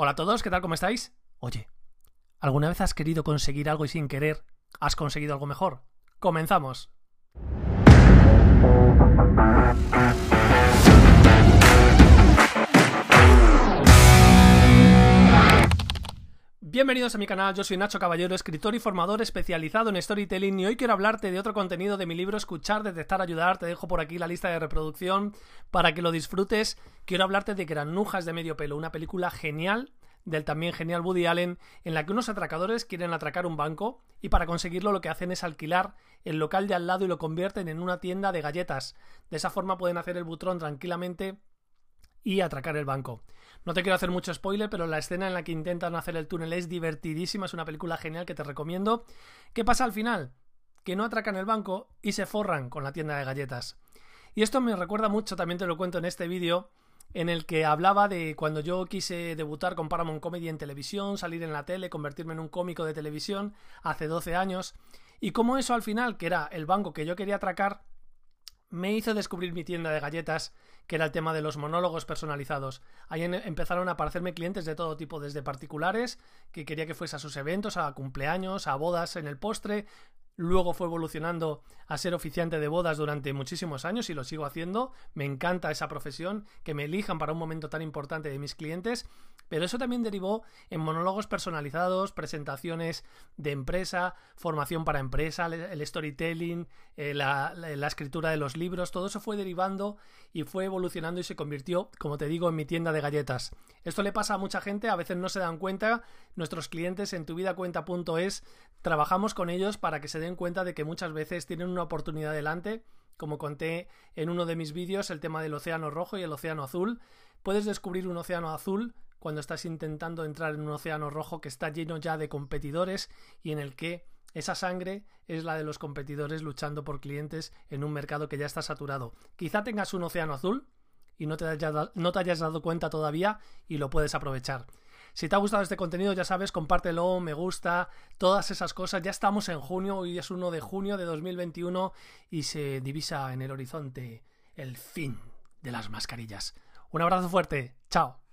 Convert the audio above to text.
Hola a todos, ¿qué tal? ¿Cómo estáis? Oye, ¿alguna vez has querido conseguir algo y sin querer has conseguido algo mejor? Comenzamos. Bienvenidos a mi canal, yo soy Nacho Caballero, escritor y formador especializado en storytelling y hoy quiero hablarte de otro contenido de mi libro Escuchar, Detectar, Ayudar, te dejo por aquí la lista de reproducción para que lo disfrutes. Quiero hablarte de Granujas de medio pelo, una película genial del también genial Woody Allen, en la que unos atracadores quieren atracar un banco y para conseguirlo lo que hacen es alquilar el local de al lado y lo convierten en una tienda de galletas. De esa forma pueden hacer el butrón tranquilamente y atracar el banco. No te quiero hacer mucho spoiler, pero la escena en la que intentan hacer el túnel es divertidísima, es una película genial que te recomiendo. ¿Qué pasa al final? Que no atracan el banco y se forran con la tienda de galletas. Y esto me recuerda mucho, también te lo cuento en este vídeo, en el que hablaba de cuando yo quise debutar con Paramount Comedy en televisión, salir en la tele, convertirme en un cómico de televisión hace 12 años, y cómo eso al final, que era el banco que yo quería atracar, me hizo descubrir mi tienda de galletas, que era el tema de los monólogos personalizados. Ahí empezaron a aparecerme clientes de todo tipo, desde particulares, que quería que fuese a sus eventos, a cumpleaños, a bodas en el postre, Luego fue evolucionando a ser oficiante de bodas durante muchísimos años y lo sigo haciendo. Me encanta esa profesión, que me elijan para un momento tan importante de mis clientes. Pero eso también derivó en monólogos personalizados, presentaciones de empresa, formación para empresa, el storytelling, eh, la, escritura de los libros. Todo eso fue derivando y fue evolucionando y se convirtió, como te digo, en mi tienda de galletas. Esto le pasa a mucha gente, a veces no se dan cuenta. Nuestros clientes en tuvidacuenta.es trabajamos con ellos para que se den en cuenta de que muchas veces tienen una oportunidad delante, como conté en uno de mis vídeos, el tema del océano rojo y el océano azul. Puedes descubrir un océano azul cuando estás intentando entrar en un océano rojo que está lleno ya de competidores y en el que esa sangre es la de los competidores luchando por clientes en un mercado que ya está saturado. Quizá tengas un océano azul y no te, no te hayas dado cuenta todavía y lo puedes aprovechar. Si te ha gustado este contenido, ya sabes, compártelo, me gusta, todas esas cosas. Ya estamos en junio, hoy es 1 de junio de 2021 y se divisa en el horizonte el fin de las mascarillas. Un abrazo fuerte, chao.